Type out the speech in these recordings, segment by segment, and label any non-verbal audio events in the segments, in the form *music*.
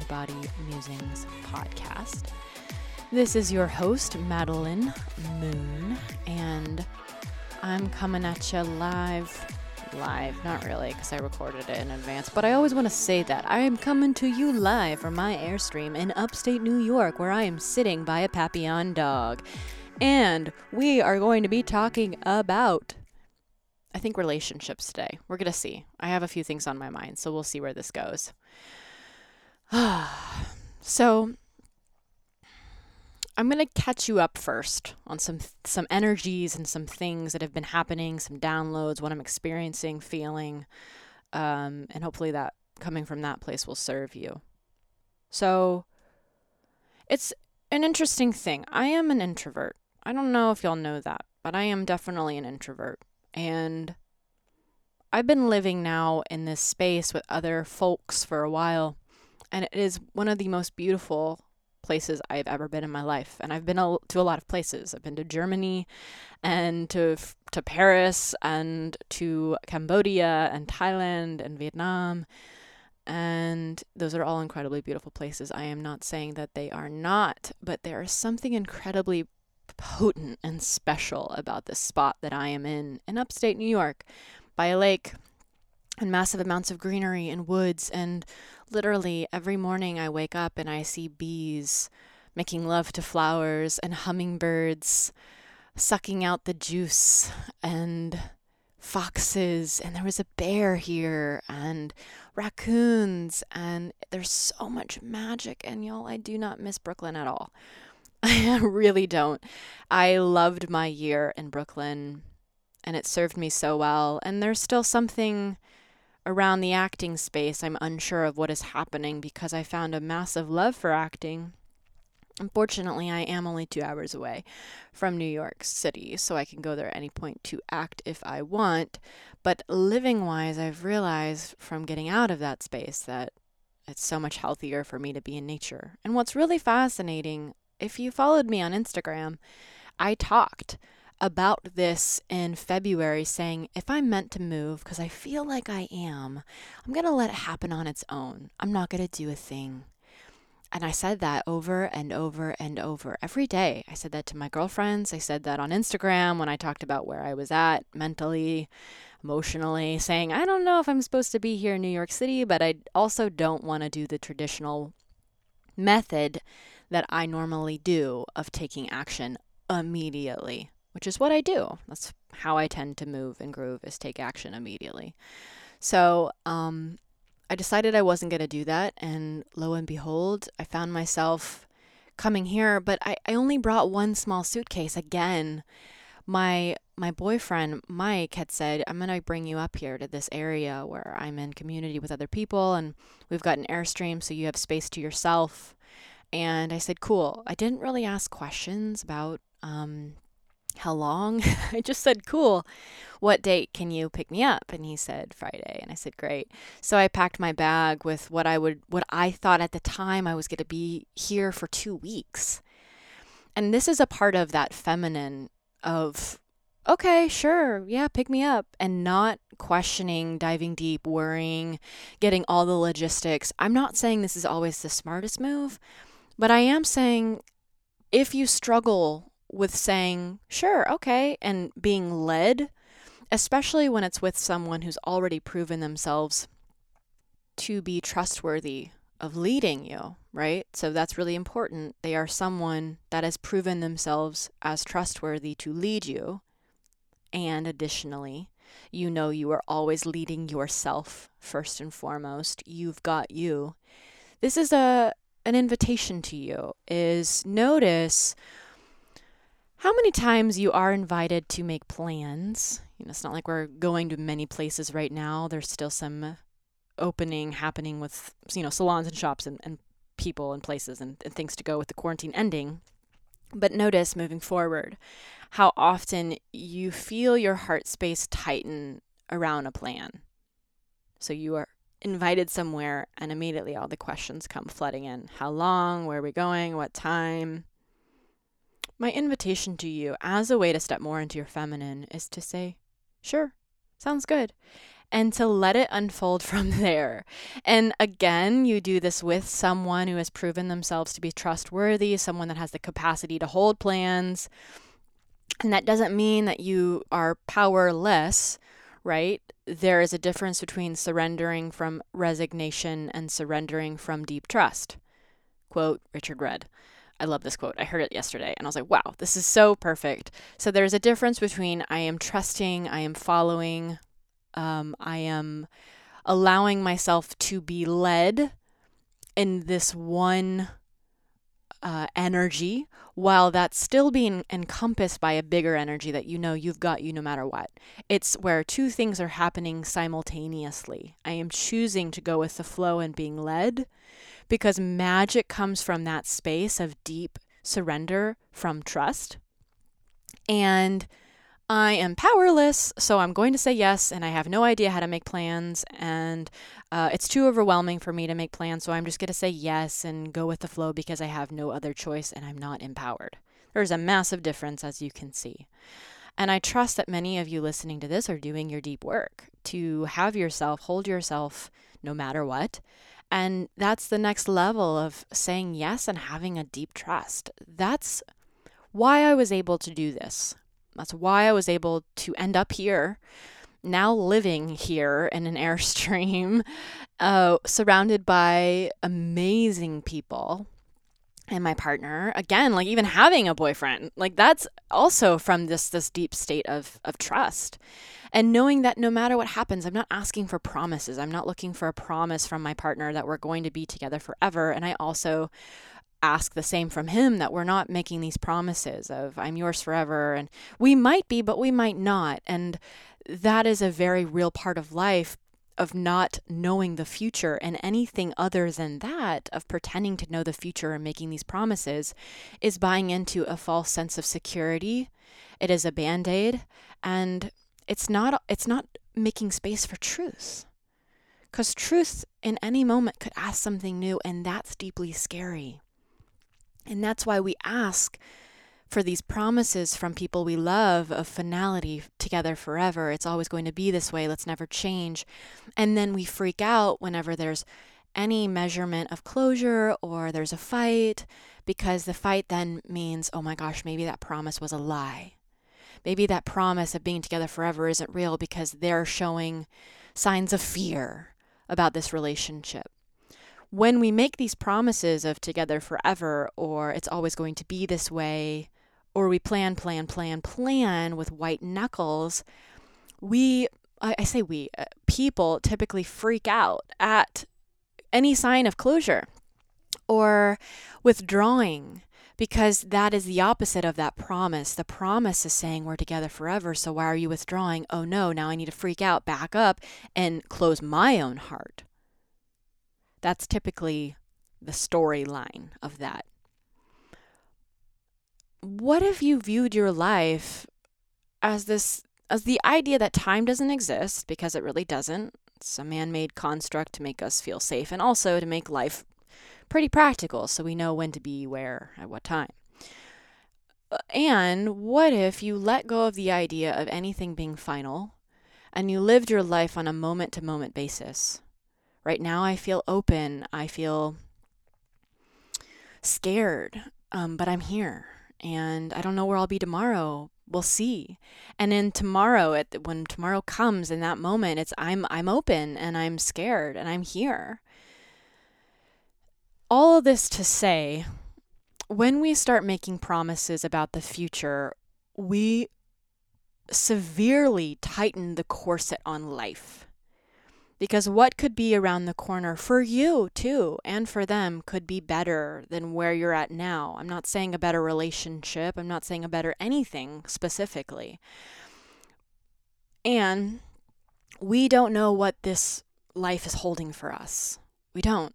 Mind Body Musings podcast. This is your host, Madeline Moon, and I'm coming at you live. Live, not really, because I recorded it in advance, but I always want to say that. I am coming to you live from my Airstream in upstate New York, where I am sitting by a Papillon dog. And we are going to be talking about I think relationships today. We're going to see. I have a few things on my mind, so we'll see where this goes. *sighs* so I'm going to catch you up first on some some energies and some things that have been happening, some downloads, what I'm experiencing, feeling, um, and hopefully that coming from that place will serve you. So it's an interesting thing. I am an introvert. I don't know if y'all know that, but I am definitely an introvert. And I've been living now in this space with other folks for a while, and it is one of the most beautiful places I've ever been in my life. And I've been to a lot of places. I've been to Germany and to to Paris and to Cambodia and Thailand and Vietnam. And those are all incredibly beautiful places. I am not saying that they are not, but there is something incredibly potent and special about this spot that I am in in upstate New York by a lake and massive amounts of greenery and woods. And literally every morning I wake up and I see bees making love to flowers and hummingbirds sucking out the juice and foxes. And there was a bear here and raccoons. And there's so much magic. And y'all, I do not miss Brooklyn at all. *laughs* I really don't. I loved my year in Brooklyn and it served me so well. And there's still something around the acting space I'm unsure of what is happening because I found a massive love for acting. Unfortunately, I am only two hours away from New York City, so I can go there at any point to act if I want. But living wise, I've realized from getting out of that space that it's so much healthier for me to be in nature. And what's really fascinating if you followed me on Instagram, I talked about this in February saying if I'm meant to move, because I feel like I am, I'm going to let it happen on its own. I'm not going to do a thing. And I said that over and over and over every day. I said that to my girlfriends. I said that on Instagram when I talked about where I was at mentally, emotionally, saying, I don't know if I'm supposed to be here in New York City, but I also don't want to do the traditional method that I normally do of taking action immediately, which is what I do. That's how I tend to move and groove is take action immediately. So, um, I decided I wasn't going to do that. And lo and behold, I found myself coming here, but I, I only brought one small suitcase again. My my boyfriend Mike had said, I'm gonna bring you up here to this area where I'm in community with other people and we've got an airstream so you have space to yourself. And I said, cool. I didn't really ask questions about um, how long. *laughs* I just said, cool. What date can you pick me up? And he said, Friday. And I said, great. So I packed my bag with what I would, what I thought at the time I was going to be here for two weeks. And this is a part of that feminine of, okay, sure, yeah, pick me up, and not questioning, diving deep, worrying, getting all the logistics. I'm not saying this is always the smartest move, but I am saying if you struggle with saying, sure, okay, and being led, especially when it's with someone who's already proven themselves to be trustworthy of leading you, right? So that's really important. They are someone that has proven themselves as trustworthy to lead you. And additionally, you know you are always leading yourself first and foremost. You've got you. This is a an invitation to you is notice how many times you are invited to make plans. You know, it's not like we're going to many places right now. There's still some opening happening with, you know, salons and shops and, and people and places and, and things to go with the quarantine ending. But notice moving forward how often you feel your heart space tighten around a plan. So you are invited somewhere, and immediately all the questions come flooding in. How long? Where are we going? What time? My invitation to you, as a way to step more into your feminine, is to say, Sure, sounds good. And to let it unfold *laughs* from there. And again, you do this with someone who has proven themselves to be trustworthy, someone that has the capacity to hold plans. And that doesn't mean that you are powerless, right? There is a difference between surrendering from resignation and surrendering from deep trust. Quote Richard Rudd. I love this quote. I heard it yesterday and I was like, wow, this is so perfect. So there's a difference between I am trusting, I am following, um, I am allowing myself to be led in this one uh, energy while that's still being encompassed by a bigger energy that you know you've got you no matter what. It's where two things are happening simultaneously. I am choosing to go with the flow and being led because magic comes from that space of deep surrender from trust. And I am powerless, so I'm going to say yes, and I have no idea how to make plans, and uh, it's too overwhelming for me to make plans, so I'm just going to say yes and go with the flow because I have no other choice and I'm not empowered. There's a massive difference, as you can see. And I trust that many of you listening to this are doing your deep work to have yourself, hold yourself no matter what, and that's the next level of saying yes and having a deep trust. That's why I was able to do this. That's why I was able to end up here, now living here in an *laughs* Airstream, uh, surrounded by amazing people and my partner again like even having a boyfriend like that's also from this this deep state of of trust. And knowing that no matter what happens i'm not asking for promises. I'm not looking for a promise from my partner that we're going to be together forever. And i also ask the same from him that we're not making these promises of i'm yours forever and we might be but we might not. And that is a very real part of life of not knowing the future and anything other than that of pretending to know the future and making these promises is buying into a false sense of security. It is a band-aid and it's not it's not making space for truth. Because truth in any moment could ask something new and that's deeply scary. And that's why we ask for these promises from people we love of finality together forever. It's always going to be this way. Let's never change. And then we freak out whenever there's any measurement of closure or there's a fight because the fight then means, oh my gosh, maybe that promise was a lie. Maybe that promise of being together forever isn't real because they're showing signs of fear about this relationship when we make these promises of together forever or it's always going to be this way or we plan, plan, plan, plan with white knuckles, we, I, say we, uh, people typically freak out at any sign of closure or withdrawing because that is the opposite of that promise. The promise is saying we're together forever. So why are you withdrawing? Oh no, now I need to freak out, back up, and close my own heart. That's typically the storyline of that what if you viewed your life as this as the idea that time doesn't exist because it really doesn't? It's a man-made construct to make us feel safe and also to make life pretty practical so we know when to be where at what time. Uh, and what if you let go of the idea of anything being final and you lived your life on a moment to moment basis? Right now i feel open i feel scared um, but i'm here and I don't know where I'll be tomorrow. We'll see. And then tomorrow, at when tomorrow comes, in that moment, it's I'm I'm open and I'm scared and I'm here. All of this to say, when we start making promises about the future, we severely tighten the corset on life. Because what could be around the corner for you too and for them could be better than where you're at now. I'm not saying a better relationship, I'm not saying a better anything specifically. And we don't know what this life is holding for us. We don't.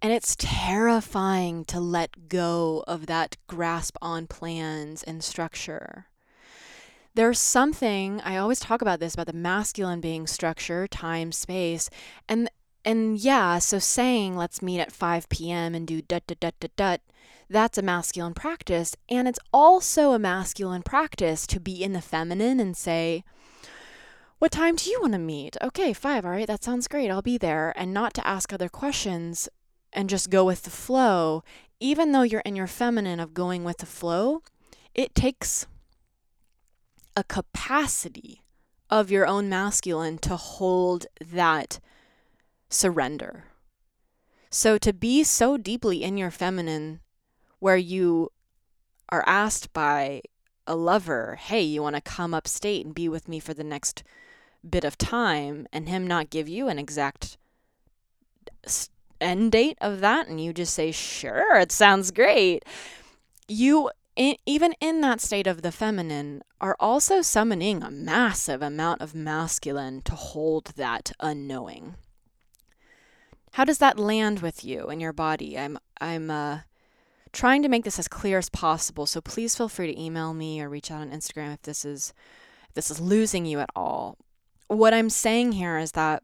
And it's terrifying to let go of that grasp on plans and structure. There's something, I always talk about this about the masculine being structure, time, space. And and yeah, so saying let's meet at 5 p.m. and do dut dut dut dut dut, that's a masculine practice. And it's also a masculine practice to be in the feminine and say, what time do you want to meet? Okay, five. All right, that sounds great. I'll be there. And not to ask other questions and just go with the flow. Even though you're in your feminine of going with the flow, it takes a capacity of your own masculine to hold that surrender. So to be so deeply in your feminine where you are asked by a lover, hey, you want to come upstate and be with me for the next bit of time and him not give you an exact end date of that and you just say sure it sounds great you in, even in that state of the feminine are also summoning a massive amount of masculine to hold that unknowing. How does that land with you in your body? I'm i'm uh trying to make this as clear as possible so please feel free to email me or reach out on instagram if this is if this is losing you at all. What I'm saying here is that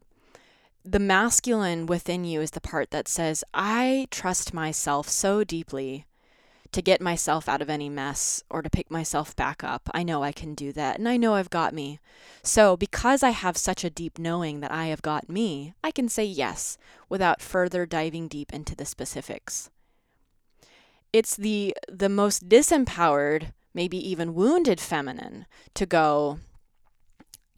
the masculine within you is the part that says, I trust myself so deeply to get myself out of any mess or to pick myself back up. I know I can do that, and I know I've got me. So, because I have such a deep knowing that I have got me, I can say yes without further diving deep into the specifics. It's the the most disempowered, maybe even wounded feminine to go,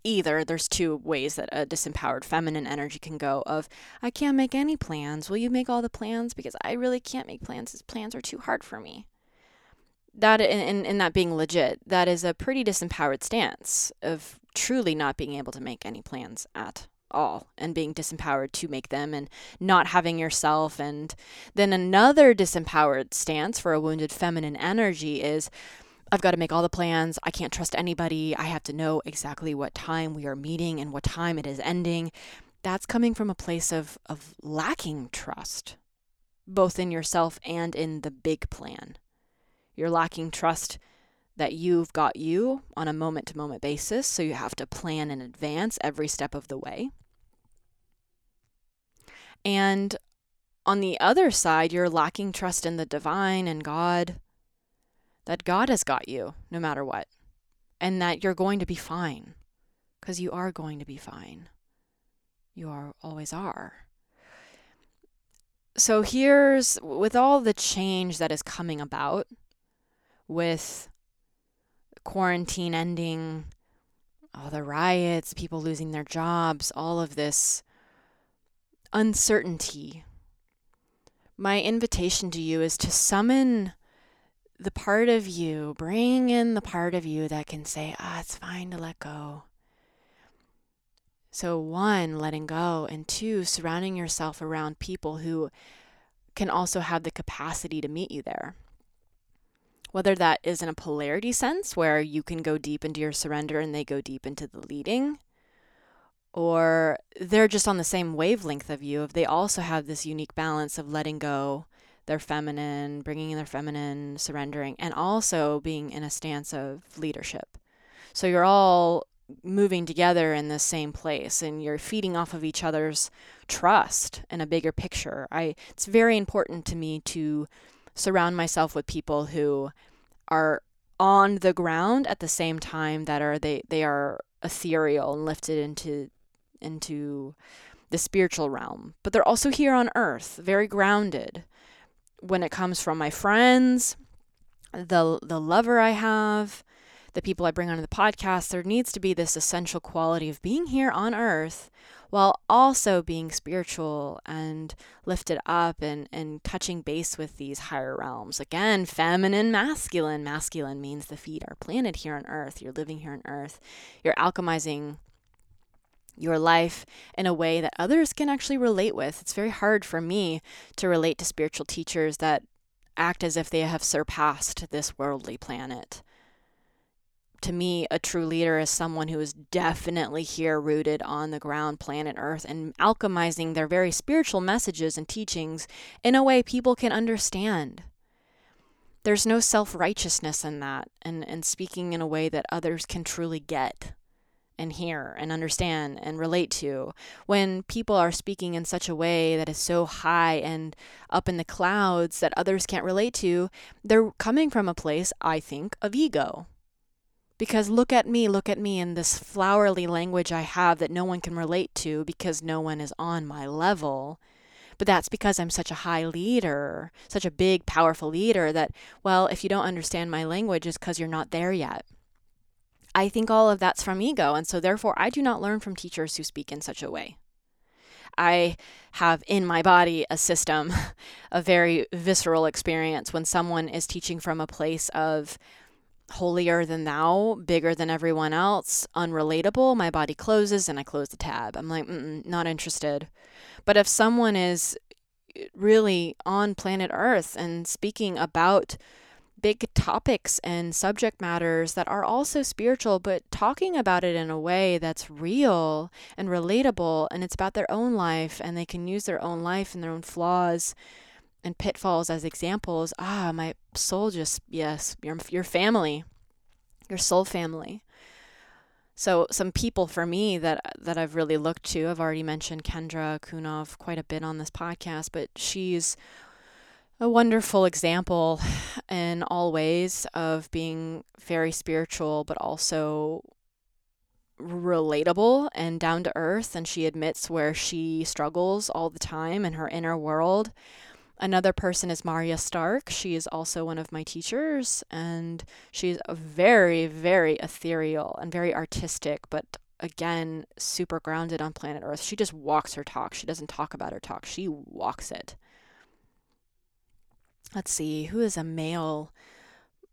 either. There's two ways that a disempowered feminine energy can go of i can't make any plans. Will you make all the plans? Because i really can't make plans. These plans are too hard for me. That in, in that being legit that is a pretty disempowered stance of truly not being able to make any plans at all and being disempowered to make them and not having yourself. And then another disempowered stance for a wounded feminine energy is I've got to make all the plans. I can't trust anybody. I have to know exactly what time we are meeting and what time it is ending. That's coming from a place of, of lacking trust, both in yourself and in the big plan. You're lacking trust that you've got you on a moment to moment basis, so you have to plan in advance every step of the way. And on the other side, you're lacking trust in the divine and God that God has got you no matter what, and that you're going to be fine because you are going to be fine. You are always are. So here's with all the change that is coming about with quarantine ending, all the riots, people losing their jobs, all of this uncertainty. My invitation to you is to summon the part of you, bring in the part of you that can say, ah, it's fine to let go. So, one, letting go, and two, surrounding yourself around people who can also have the capacity to meet you there. Whether that is in a polarity sense, where you can go deep into your surrender and they go deep into the leading, or they're just on the same wavelength of you, if they also have this unique balance of letting go their feminine, bringing in their feminine, surrendering, and also being in a stance of leadership. So you're all moving together in the same place and you're feeding off of each other's trust in a bigger picture. I it's very important to me to surround myself with people who are on the ground at the same time that are they they are ethereal and lifted into into the spiritual realm but they're also here on earth very grounded when it comes from my friends, the the lover I have, the people I bring onto the podcast, there needs to be this essential quality of being here on earth while also being spiritual and lifted up and, and touching base with these higher realms. Again, feminine, masculine. Masculine means the feet are planted here on earth. You're living here on earth. You're alchemizing your life in a way that others can actually relate with. It's very hard for me to relate to spiritual teachers that act as if they have surpassed this worldly planet. To me, a true leader is someone who is definitely here rooted on the ground, planet Earth, and alchemizing their very spiritual messages and teachings in a way people can understand. There's no self righteousness in that, and, and speaking in a way that others can truly get and hear and understand and relate to. When people are speaking in such a way that is so high and up in the clouds that others can't relate to, they're coming from a place, I think, of ego. Because look at me, look at me in this flowery language I have that no one can relate to because no one is on my level. But that's because I'm such a high leader, such a big, powerful leader that, well, if you don't understand my language, it's because you're not there yet. I think all of that's from ego. And so, therefore, I do not learn from teachers who speak in such a way. I have in my body a system, *laughs* a very visceral experience when someone is teaching from a place of holier than thou, bigger than everyone else, unrelatable. My body closes and I close the tab. I'm like, not interested. But if someone is really on planet Earth and speaking about big topics and subject matters that are also spiritual, but talking about it in a way that's real and relatable, and it's about their own life, and they can use their own life and their own flaws and pitfalls as examples. Ah, my soul just, yes, your, your family, your soul family. So some people for me that that I've really looked to, I've already mentioned Kendra Cunov quite a bit on this podcast, but she's a wonderful example in all ways of being very spiritual, but also relatable and down to earth. And she admits where she struggles all the time in her inner world. Another person is Maria Stark. She is also one of my teachers, and she's very, very ethereal and very artistic, but again, super grounded on planet Earth. She just walks her talk. She doesn't talk about her talk, she walks it let's see, who is a male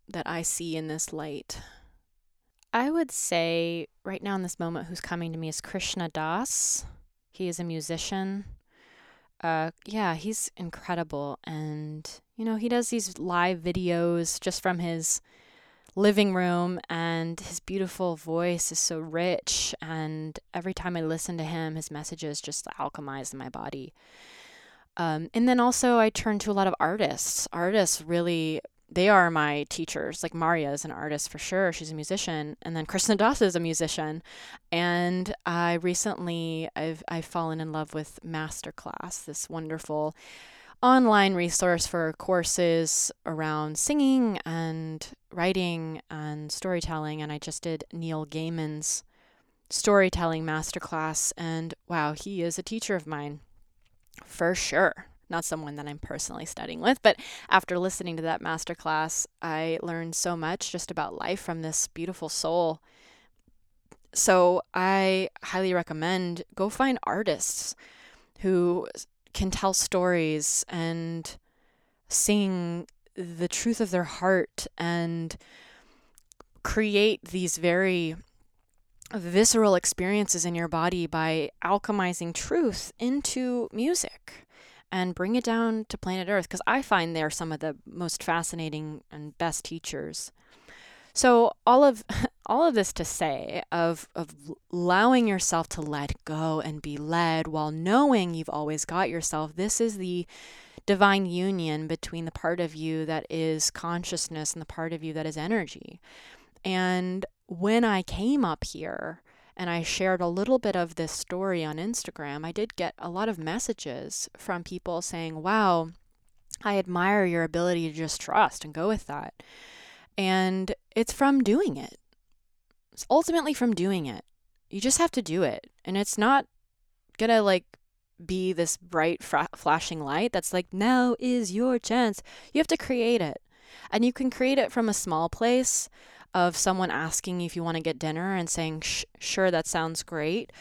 that I see in this light? I would say right now in this moment, who's coming to me is Krishna Das. He is a musician. Uh, yeah, he's incredible. And, you know, he does these live videos just from his living room, and his beautiful voice is so rich. And every time I listen to him, his messages just alchemize in my body. Um, and then also, I turn to a lot of artists. Artists really, they are my teachers. Like Maria is an artist for sure. She's a musician. And then Krishna Das is a musician. And I recently, I've, I've fallen in love with Masterclass, this wonderful online resource for courses around singing and writing and storytelling. And I just did Neil Gaiman's storytelling masterclass. And wow, he is a teacher of mine for sure. Not someone that I'm personally studying with, but after listening to that masterclass, I learned so much just about life from this beautiful soul. So I highly recommend go find artists who can tell stories and sing the truth of their heart and create these very visceral experiences in your body by alchemizing truth into music and bring it down to planet Earth because I find they're some of the most fascinating and best teachers. So all of *laughs* all of this to say of of allowing yourself to let go and be led while knowing you've always got yourself. This is the divine union between the part of you that is consciousness and the part of you that is energy. And when I came up here and I shared a little bit of this story on Instagram, I did get a lot of messages from people saying, Wow, I admire your ability to just trust and go with that. And it's from doing it. It's ultimately from doing it. You just have to do it. And it's not going to like be this bright fra- flashing light that's like, now is your chance. You have to create it. And you can create it from a small place of someone asking if you want to get dinner and saying, sure, that sounds great.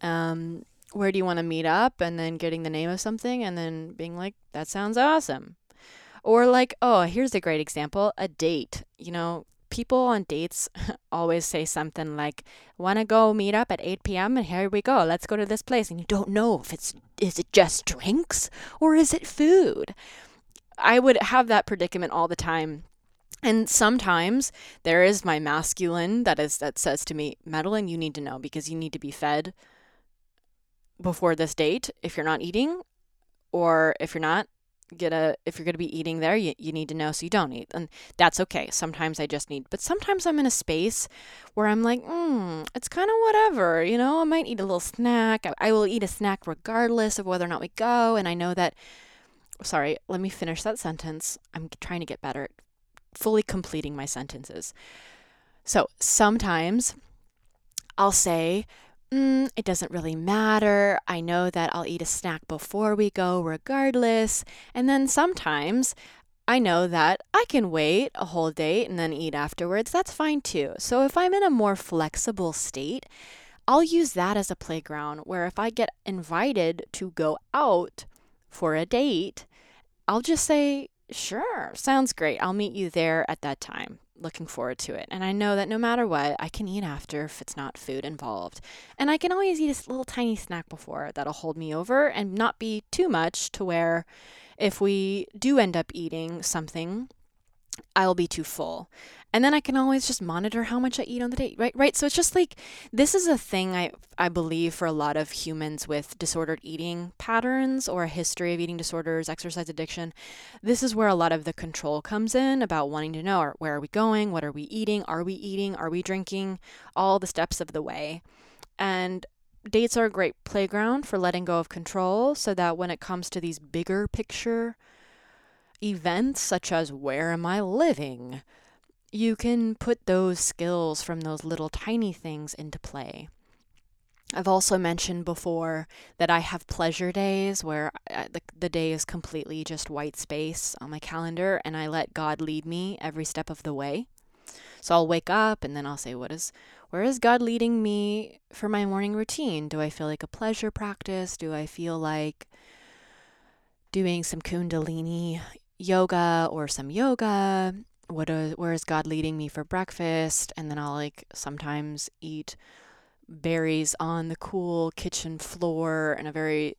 Um, where do you want to meet up? And then getting the name of something and then being like, that sounds awesome. Or like, oh, here's a great example a date. You know, people on dates *laughs* always say something like, "Want to go meet up at 8 p.m. and here we go. Let's go to this place." And you don't know if it's is it just drinks or is it food. I would have that predicament all the time. And sometimes there is my masculine that is that says to me, Madeline, you need to know because you need to be fed before this date. If you're not eating, or if you're not, get a if you're going to be eating there you, you need to know so you don't eat. And that's okay. Sometimes i just need but sometimes i'm in a space where i'm like mm, it's kind of whatever you know? I might eat a little snack. I, I will eat a snack regardless of whether or not we go. And i know that sorry let me finish that sentence. I'm trying to get better at fully completing my sentences so sometimes i'll say mm, it doesn't really matter. I know that I'll eat a snack before we go, regardless. And then sometimes I know that I can wait a whole date and then eat afterwards. That's fine too. So if I'm in a more flexible state, I'll use that as a playground where if I get invited to go out for a date, I'll just say, sure, sounds great. I'll meet you there at that time looking forward to it. And I know that no matter what, I can eat after if it's not food involved. And I can always eat a little tiny snack before that'll hold me over and not be too much to where if we do end up eating something, I'll be too full and then I can always just monitor how much I eat on the day, right? Right. So it's just like this is a thing I I believe for a lot of humans with disordered eating patterns or a history of eating disorders, exercise addiction. This is where a lot of the control comes in about wanting to know where are we going, what are we eating, are we eating, are we drinking, all the steps of the way. And dates are a great playground for letting go of control so that when it comes to these bigger picture events such as where am I living? you can put those skills from those little tiny things into play. I've also mentioned before that I have pleasure days where I, uh, the, the day is completely just white space on my calendar and I let God lead me every step of the way. So I'll wake up and then I'll say, what is, where is God leading me for my morning routine? Do I feel like a pleasure practice? Do I feel like doing some Kundalini yoga or some yoga? what is, where is God leading me for breakfast? And then I'll like sometimes eat berries on the cool kitchen floor in a very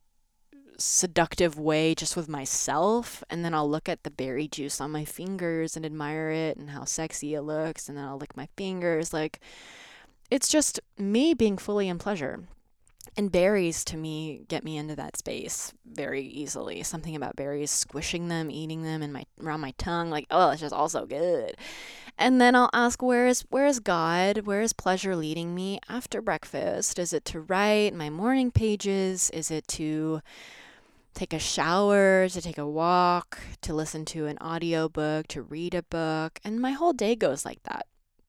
seductive way just with myself and then I'll look at the berry juice on my fingers and admire it and how sexy it looks and then I'll lick my fingers like it's just me being fully in pleasure and berries to me get me into that space very easily. Something about berries, squishing them, eating them in my around my tongue, like oh, it's just all so good. And then I'll ask, where is where is God? Where is pleasure leading me after breakfast? Is it to write my morning pages? Is it to take a shower, to take a walk, to listen to an audiobook, to read a book? And my whole day goes like that.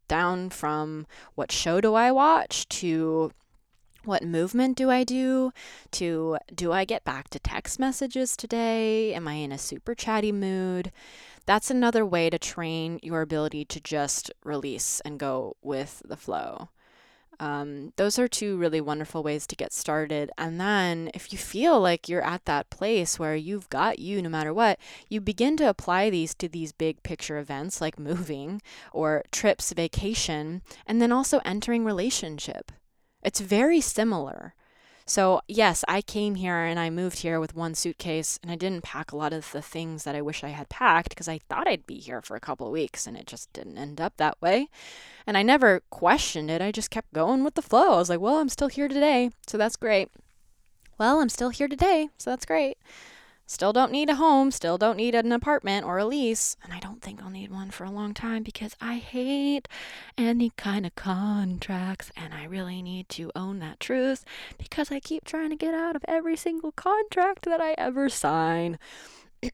Down from what show do I watch to what movement do I do? To do I get back to text messages today? Am I in a super chatty mood? That's another way to train your ability to just release and go with the flow. Um, those are two really wonderful ways to get started. And then, if you feel like you're at that place where you've got you no matter what, you begin to apply these to these big picture events like *laughs* moving or trips, vacation, and then also entering relationship. It's very similar. So, yes, I came here and I moved here with one suitcase and I didn't pack a lot of the things that I wish I had packed because I thought I'd be here for a couple of weeks and it just didn't end up that way. And I never questioned it. I just kept going with the flow. I was like, well, I'm still here today, so that's great. Well, I'm still here today, so that's great. Still don't need a home, still don't need an apartment or a lease, and I don't think I'll need one for a long time because I hate any kind of contracts and I really need to own that truth because I keep trying to get out of every single contract that I ever sign. *clears throat*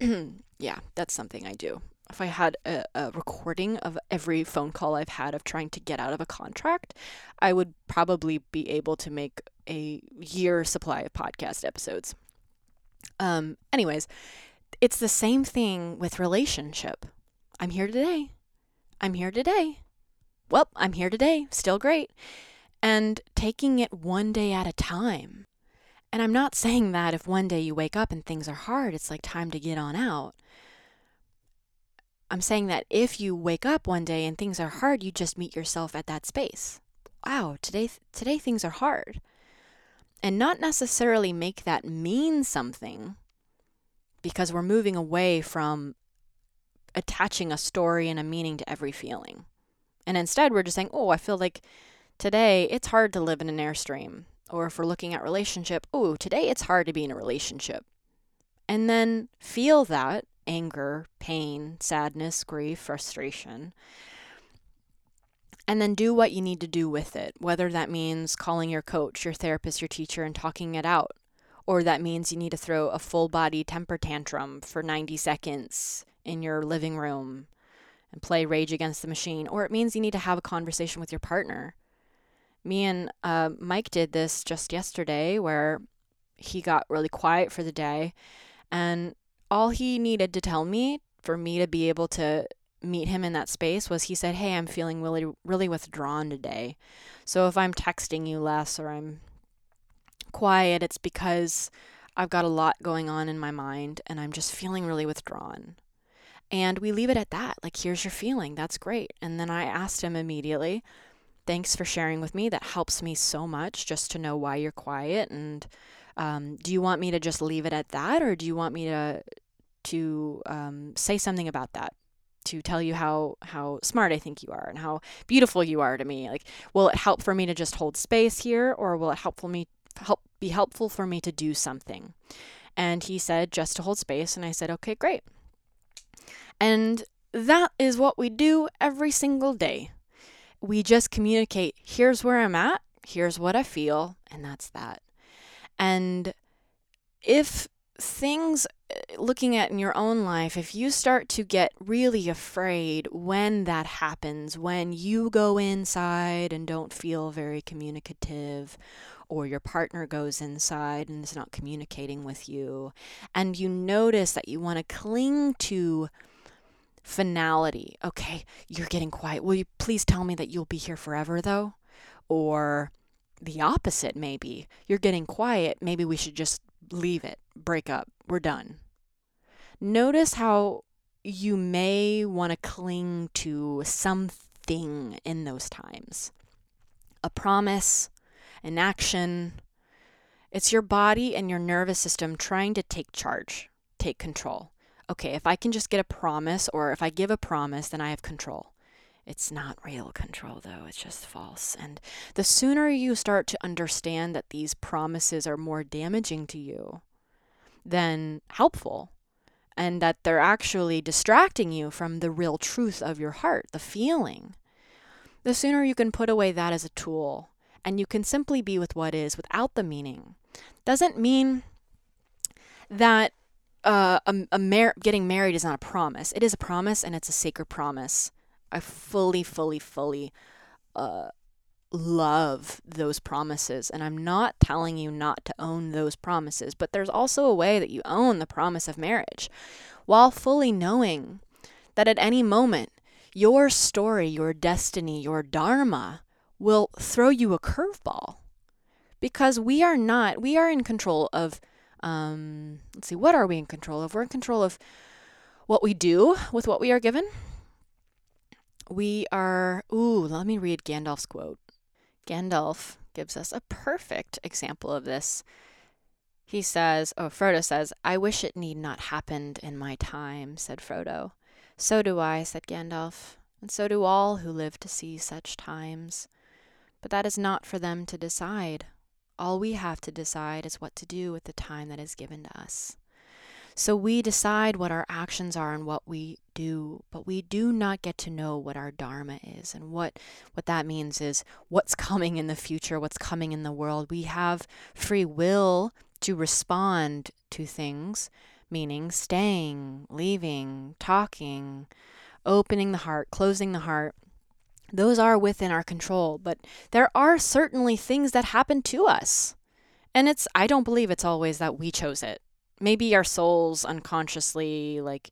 yeah, that's something I do. If I had a, a, recording of every phone call I've had of trying to get out of a contract, I would probably be able to make a year supply of podcast episodes. Um, anyways, it's the same thing with relationship. I'm here today. I'm here today. Well, I'm here today. Still great. And taking it one day at a time. And I'm not saying that if one day you wake up and things are hard, it's like time to get on out. I'm saying that if you wake up one day and things are hard, you just meet yourself at that space. Wow, today today things are hard. And not necessarily make that mean something because we're moving away from attaching a story and a meaning to every feeling. And instead, we're just saying, oh, I feel like today it's hard to live in an airstream. Or if we're looking at relationship, oh, today it's hard to be in a relationship. And then feel that anger, pain, sadness, grief, frustration. And then do what you need to do with it, whether that means calling your coach, your therapist, your teacher, and talking it out, or that means you need to throw a full body temper tantrum for 90 seconds in your living room and play Rage Against the Machine, or it means you need to have a conversation with your partner. Me and uh, Mike did this just yesterday where he got really quiet for the day, and all he needed to tell me for me to be able to meet him in that space was he said, Hey, I'm feeling really, really withdrawn today. So if I'm texting you less or I'm quiet, it's because I've got a lot going on in my mind and I'm just feeling really withdrawn. And we leave it at that. Like, here's your feeling. That's great. And then I asked him immediately, Thanks for sharing with me. That helps me so much just to know why you're quiet. And um, do you want me to just leave it at that, or do you want me to to um, say something about that? To tell you how how smart I think you are and how beautiful you are to me. Like, will it help for me to just hold space here, or will it helpful me help be helpful for me to do something? And he said just to hold space, and I said, okay, great. And that is what we do every single day. We just communicate here's where I'm at, here's what I feel, and that's that. And if things uh, looking at in your own life, if you start to get really afraid when that happens, when you go inside and don't feel very communicative, or your partner goes inside and is not communicating with you, and you notice that you want to cling to finality. Okay, you're getting quiet. Will you please tell me that you'll be here forever, though? Or the opposite, maybe. You're getting quiet. Maybe we should just leave it, break up, we're done. Notice how you may want to cling to something in those times a promise, an action. It's your body and your nervous system trying to take charge, take control okay, if I can just get a promise or if I give a promise, then I have control. It's not real control, though, it's just false. And the sooner you start to understand that these promises are more damaging to you than helpful, and that they're actually distracting you from the real truth of your heart, the feeling, the sooner you can put away that as a tool and you can simply be with what is without the meaning. Doesn't mean that uh, a, a mar- getting married is not a promise. It is a promise, and it's a sacred promise. I fully, fully, fully uh, love those promises, and I'm not telling you not to own those promises. But there's also a way that you own the promise of marriage, while fully knowing that at any moment your story, your destiny, your dharma will throw you a curveball, because we are not. We are in control of um, let's see, what are we in control of? We're in control of what we do with what we are given. We are, ooh, let me read Gandalf's quote. Gandalf gives us a perfect example of this. He says, oh, Frodo says, I wish it need not happened in my time, said Frodo. So do I, said Gandalf, and so do all who live to see such times. But that is not for them to decide. All we have to decide is what to do with the time that is given to us. So we decide what our actions are and what we do, but we do not get to know what our dharma is. And what what that means is what's *laughs* coming in the future, what's coming in the world. We have free will to respond to things, meaning staying, leaving, talking, opening the heart, closing the heart those are within our control, but there are certainly things that happen to us. And it's, I don't believe it's always that we chose it. Maybe our souls unconsciously, like,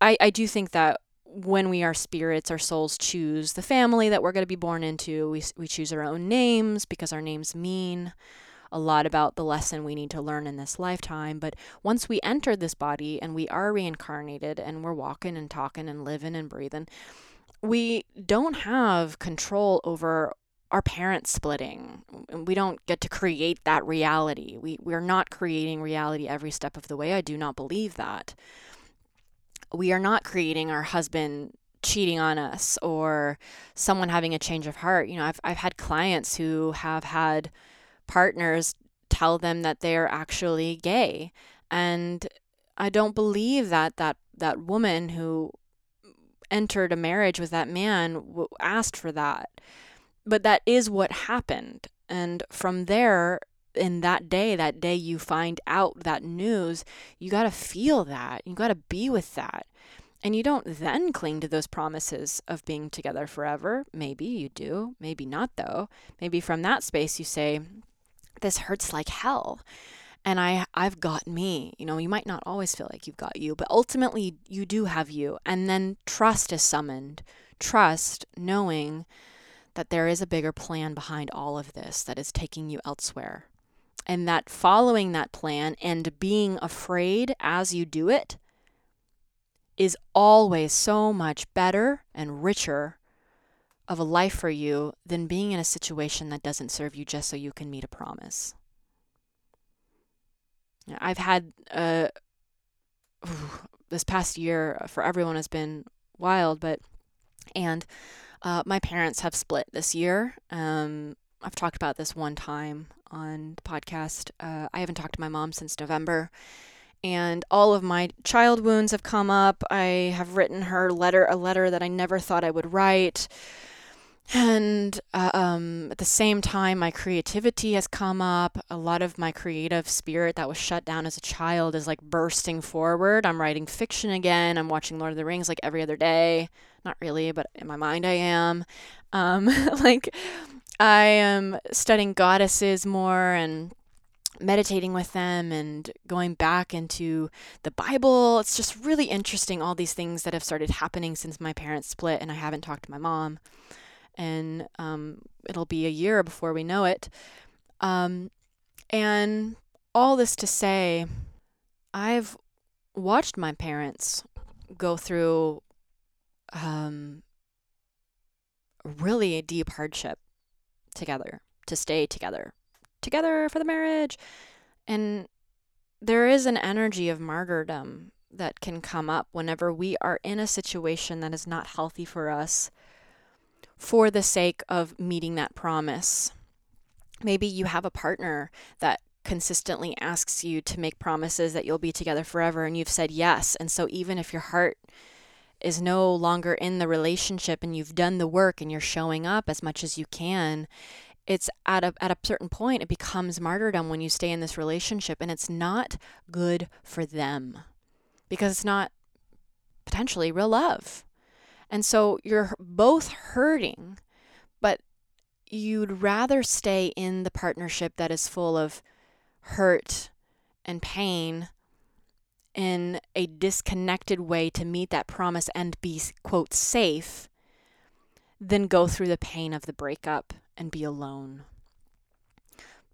I, I do think that when we are spirits, our souls choose the family that we're going to be born into. We, we choose our own names because our names mean a lot about the lesson we need to learn in this lifetime. But once we enter this body and we are reincarnated and we're walking and talking and living and breathing, we don't have control over our parents splitting. We don't get to create that reality. We, we're not creating reality every step of the way. I do not believe that. We are not creating our husband cheating on us or someone having a change of heart. You know, I've, I've had clients who have had partners tell them that they're actually gay. And I don't believe that that, that woman who entered a marriage with that man asked for that but that is what happened. And from there, in that day, that day you find out that news, you got to feel that. You got to be with that. And you don't then cling to those promises of being together forever. Maybe you do, maybe not, though. Maybe from that space you say, This hurts like hell. And I, I've got me. You know, you might not always feel like you've got you, but ultimately you do have you. And then trust is summoned. Trust, knowing that there is a bigger plan behind all of this that is taking you elsewhere. And that following that plan and being afraid as you do it is always so much better and richer of a life for you than being in a situation that doesn't serve you just so you can meet a promise. I've had uh, *sighs* this past year for everyone has been wild, but and uh, my parents have split this year. Um, I've talked about this one time on the podcast. Uh, I haven't talked to my mom since November. And all of my child wounds have come up. I have written her letter, a letter that I never thought I would write. And uh, um, at the same time, my creativity has come up. A lot of my creative spirit that was shut down as a child is like bursting forward. I'm writing fiction again. I'm watching Lord of the Rings like every other day. Not really, but in my mind, I am. Um, *laughs* like, I am studying goddesses more and meditating with them and going back into the Bible. It's just really interesting, all these things that have started happening since my parents split, and I haven't talked to my mom and um, it'll be a year before we know it. Um, and all this to say, I've watched my parents go through um, really a deep hardship together to stay together, together for the marriage. And there is an energy of martyrdom that can come up whenever we are in a situation that is not healthy for us for the sake of meeting that promise. Maybe you have a partner that consistently asks you to make promises that you'll be together forever and you've said yes. And so even if your heart is no longer in the relationship and you've done the work and you're showing up as much as you can, it's at a at a certain point it becomes martyrdom when you stay in this relationship and it's not good for them because it's not potentially real love. And so you're both hurting, but you'd rather stay in the partnership that is full of hurt and pain in a disconnected way to meet that promise and be, quote, safe than go through the pain of the breakup and be alone.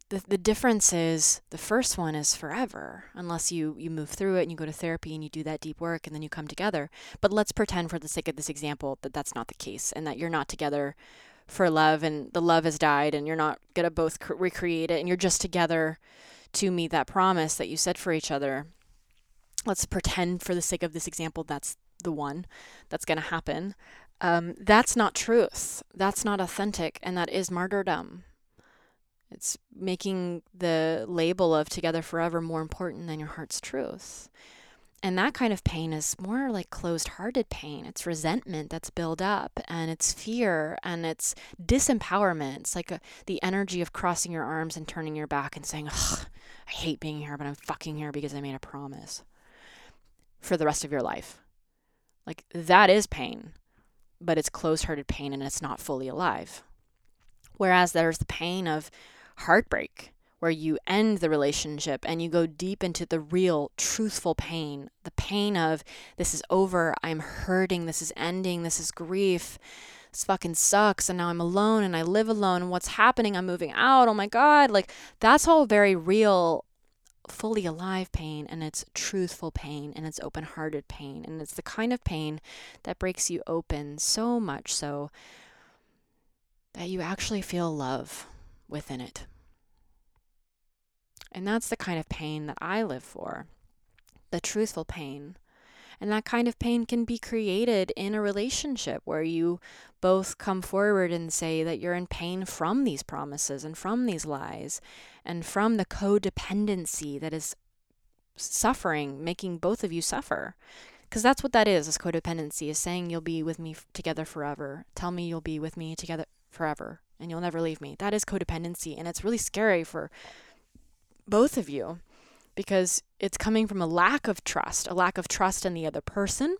The, the difference is the first one is forever unless you you move through it and you go to therapy and you do that deep work and then you come together. But let's pretend for the sake of this example that that's not the case and that you're not together for love and the love has died and you're not going to both cre- recreate it and you're just together to meet that promise that you set for each other let's pretend for the sake of this example that's the one that's going to happen um, that's not truth that's not authentic and that is martyrdom it's making the label of together forever more important than your heart's truth. And that kind of pain is more like closed hearted pain. It's resentment that's built up, and it's fear, and it's disempowerment. It's like a, the energy of crossing your arms and turning your back and saying, I hate being here, but I'm fucking here because I made a promise for the rest of your life. Like, that is pain, but it's close hearted pain and it's not fully alive. Whereas there's the pain of heartbreak where you end the relationship and you go deep into the real, truthful pain the pain of this is over, I'm hurting, this is ending, this is grief. this fucking sucks and now I'm alone and I live alone and what's happening? I'm moving out. Oh my God. Like, that's all very real, fully alive pain and it's truthful pain and it's open hearted pain. And it's the kind of pain that breaks you open so much so that you actually feel love within it. And that's the kind of pain that I live for the truthful pain and that kind of pain can be created in a relationship where you both come forward and say that you're in pain from these promises and from these lies and from the codependency that is suffering, making both of you suffer. Because that's what that is, is codependency, is saying you'll be with me f- together forever. Tell me you'll be with me together forever and you'll never leave me. That is codependency. And it's really scary for both of you because it's coming from a lack of trust, a lack of trust in the other person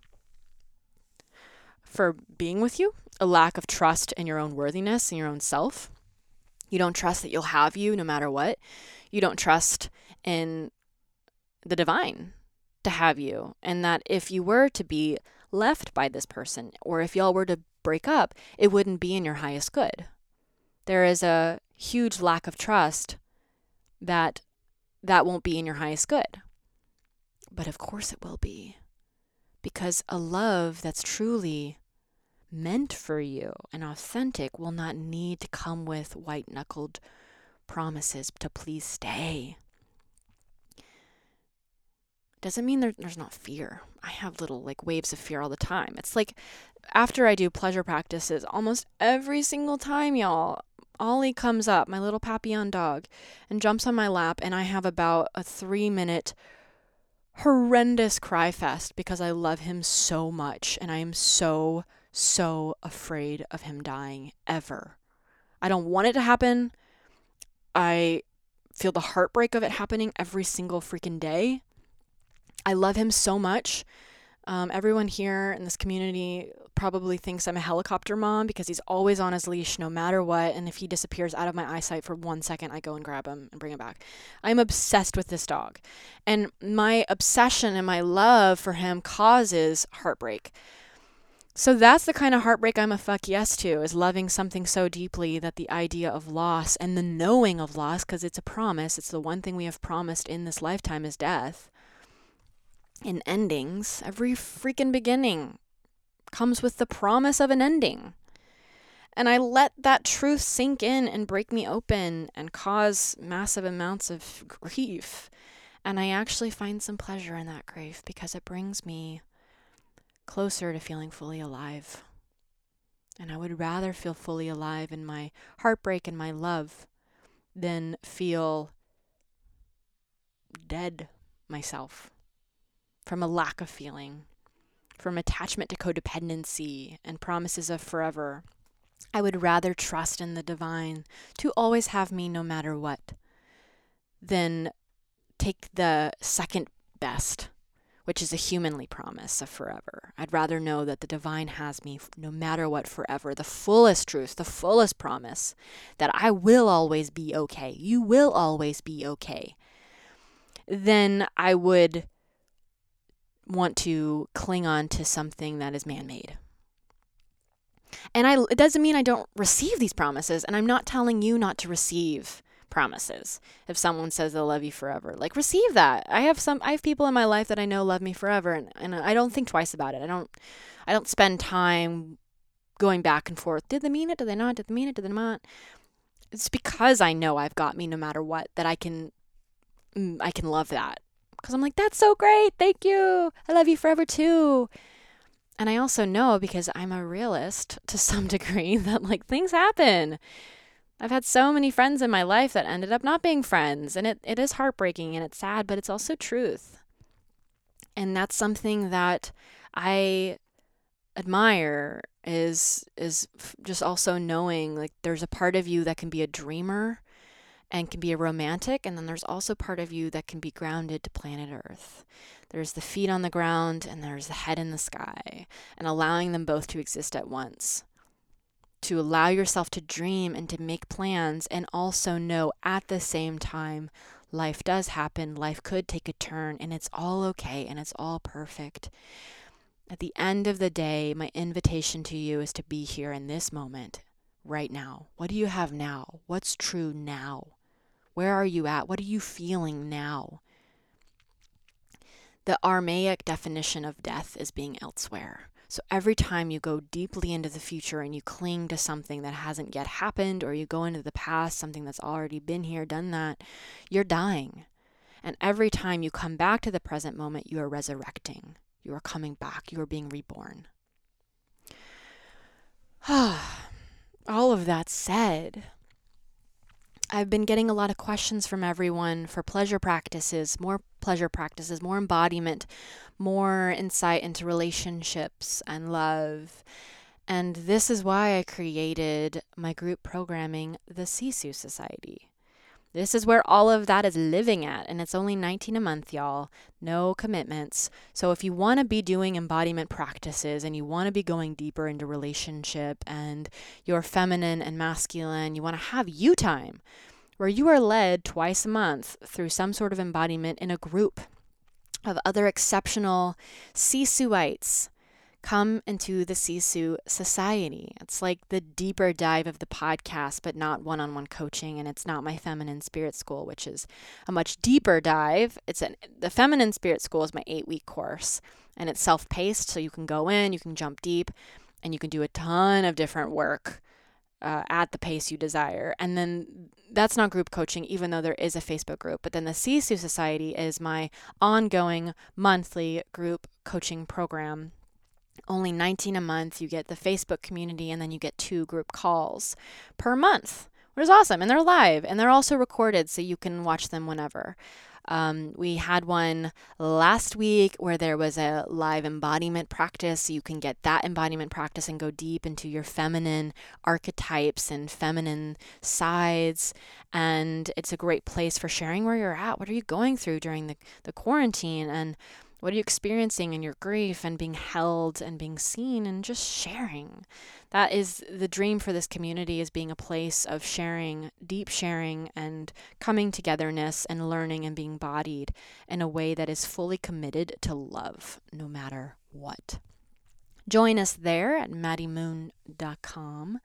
for being with you, a lack of trust in your own worthiness and your own self. You don't trust that you'll have you no matter what. You don't trust in the divine to have you, and that if you were to be left by this person, or if y'all were to break up, it wouldn't be in your highest good. There is a huge lack of trust that that won't be in your highest good. But of course it will be. Because a love that's truly meant for you and authentic will not need to come with white knuckled promises to please stay. Doesn't mean there, there's not fear. I have little like waves of fear all the time. It's like after I do pleasure practices, almost every single time, y'all, Ollie comes up, my little Papillon dog, and jumps on my lap, and I have about a three minute horrendous cry fest because I love him so much and I am so, so afraid of him dying ever. I don't want it to happen. I feel the heartbreak of it happening every single freaking day. I love him so much. Um, everyone here in this community probably thinks I'm a helicopter mom because he's always on his leash no matter what. And if he disappears out of my eyesight for one second, I go and grab him and bring him back. I'm obsessed with this dog. And my obsession and my love for him causes heartbreak. So that's the kind of heartbreak I'm a fuck yes to is loving something so deeply that the idea of loss and the knowing of loss, because it's a promise, it's the one thing we have promised in this lifetime is death. In endings, every freaking beginning comes with the promise of an ending. And I let that truth sink in and break me open and cause massive amounts of grief. And I actually find some pleasure in that grief because it brings me closer to feeling fully alive. And I would rather feel fully alive in my heartbreak and my love than feel dead myself from a lack of feeling from attachment to codependency and promises of forever. I would rather trust in the divine to always have me no matter what than take the second best, which is a humanly promise of forever. I'd rather know that the divine has me no matter what forever, the fullest truth, the fullest promise that I will always be okay. You will always be okay. Then I would want to cling on to something that is man made. And I, it doesn't mean I don't receive these promises. And I'm not telling you not to receive promises. If someone says they'll love you forever, like receive that. I have some, I have people in my life that I know love me forever, and, and I don't think twice about it. I don't, I don't spend time going back and forth. Did they mean it? Did they not? Did they mean it? Did they not? It's because I know I've got me no matter what that I can, mm, I can love that because I'm like, that's so great. Thank you. I love you forever too. And I also know because I'm a realist *laughs* to some degree *laughs* that like things happen. I've had so many friends in my life that ended up not being friends. And it, it is heartbreaking and it's sad, but it's also truth. And that's something that I admire is is just also knowing like there's a part of you that can be a dreamer and can be a romantic, and then there's also part of you that can be grounded to planet Earth. There's the feet on the ground, and there's the head in the sky, and allowing them both to exist at once. To allow yourself to dream and to make plans, and also know at the same time life does happen, life could take a turn, and it's all okay and it's all perfect. At the end of the day, my invitation to you is to be here in this moment, right now. What do you have now? What's true now? Where are you at? What are you feeling now? The Aramaic definition of death is being elsewhere. So every time you go deeply into the future and you cling to something that hasn't yet happened, or you go into the past, something that's already been here, done that, you're dying. And every time you come back to the present moment, you are resurrecting. You are coming back. You are being reborn. *sighs* All of that said, I've been getting a lot of questions from everyone for pleasure practices, more pleasure practices, more embodiment, more insight into relationships and love. And this is why I created my group programming, the Sisu Society. This is where all of that is living at, and it's only 19 a month, y'all. No commitments. So if you want to be doing embodiment practices and you want to be going deeper into relationship and your feminine and masculine, you want to have you time where you are led twice a month through some sort of embodiment in a group of other exceptional Sisuites come into the Sisu Society. It's like the deeper dive of the podcast, but not one on one coaching. And it's not my Feminine Spirit School, which is a much deeper dive. It's an, the Feminine Spirit School is my eight week course, and it's self paced. So you can go in, you can jump deep, and you can do a ton of different work. Uh, at the pace you desire. And then that's not group coaching, even though there is a Facebook group. But then the Sisu Society is my ongoing monthly group coaching program only 19 a month. You get the Facebook community and then you get two group calls per month, which is awesome. And they're live and they're also recorded so you can watch them whenever. Um, we had one last week where there was a live embodiment practice. You can get that embodiment practice and go deep into your feminine archetypes and feminine sides. And it's a great place for sharing where you're at. What are you going through during the, the quarantine? And what are you experiencing in your grief and being held and being seen and just sharing? That is the dream for this community is being a place of sharing, deep sharing and coming togetherness and learning and being bodied in a way that is fully committed to love no matter what. Join us there at maddiemoon.com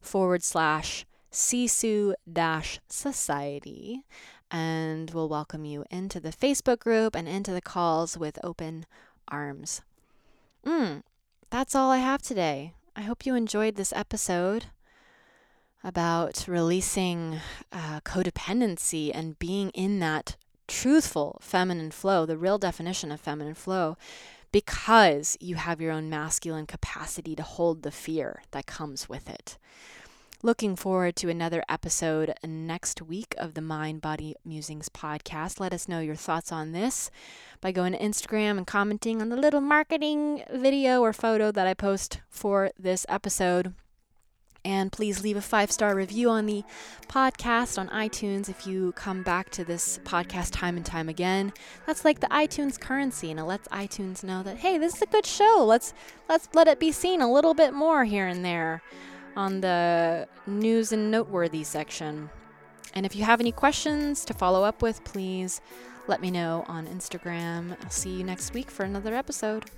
forward slash sisu dash society and we'll welcome you into the Facebook group and into the calls with open arms. Mm, that's all I have today. I hope you enjoyed this episode about releasing uh, codependency and being in that truthful feminine flow, the real definition of feminine flow, because you have your own masculine capacity to hold the fear that comes with it. Looking forward to another episode next week of the Mind Body Musings podcast. Let us know your thoughts on this by going to Instagram and commenting on the little marketing video or photo that I post for this episode. And please leave a five star review on the podcast on iTunes if you come back to this podcast time and time again. That's like the iTunes currency, and it lets iTunes know that hey, this is a good show. Let's let's let it be seen a little bit more here and there on the news and noteworthy section. And if you have any questions to follow up with, please let me know on Instagram. I'll see you next week for another episode.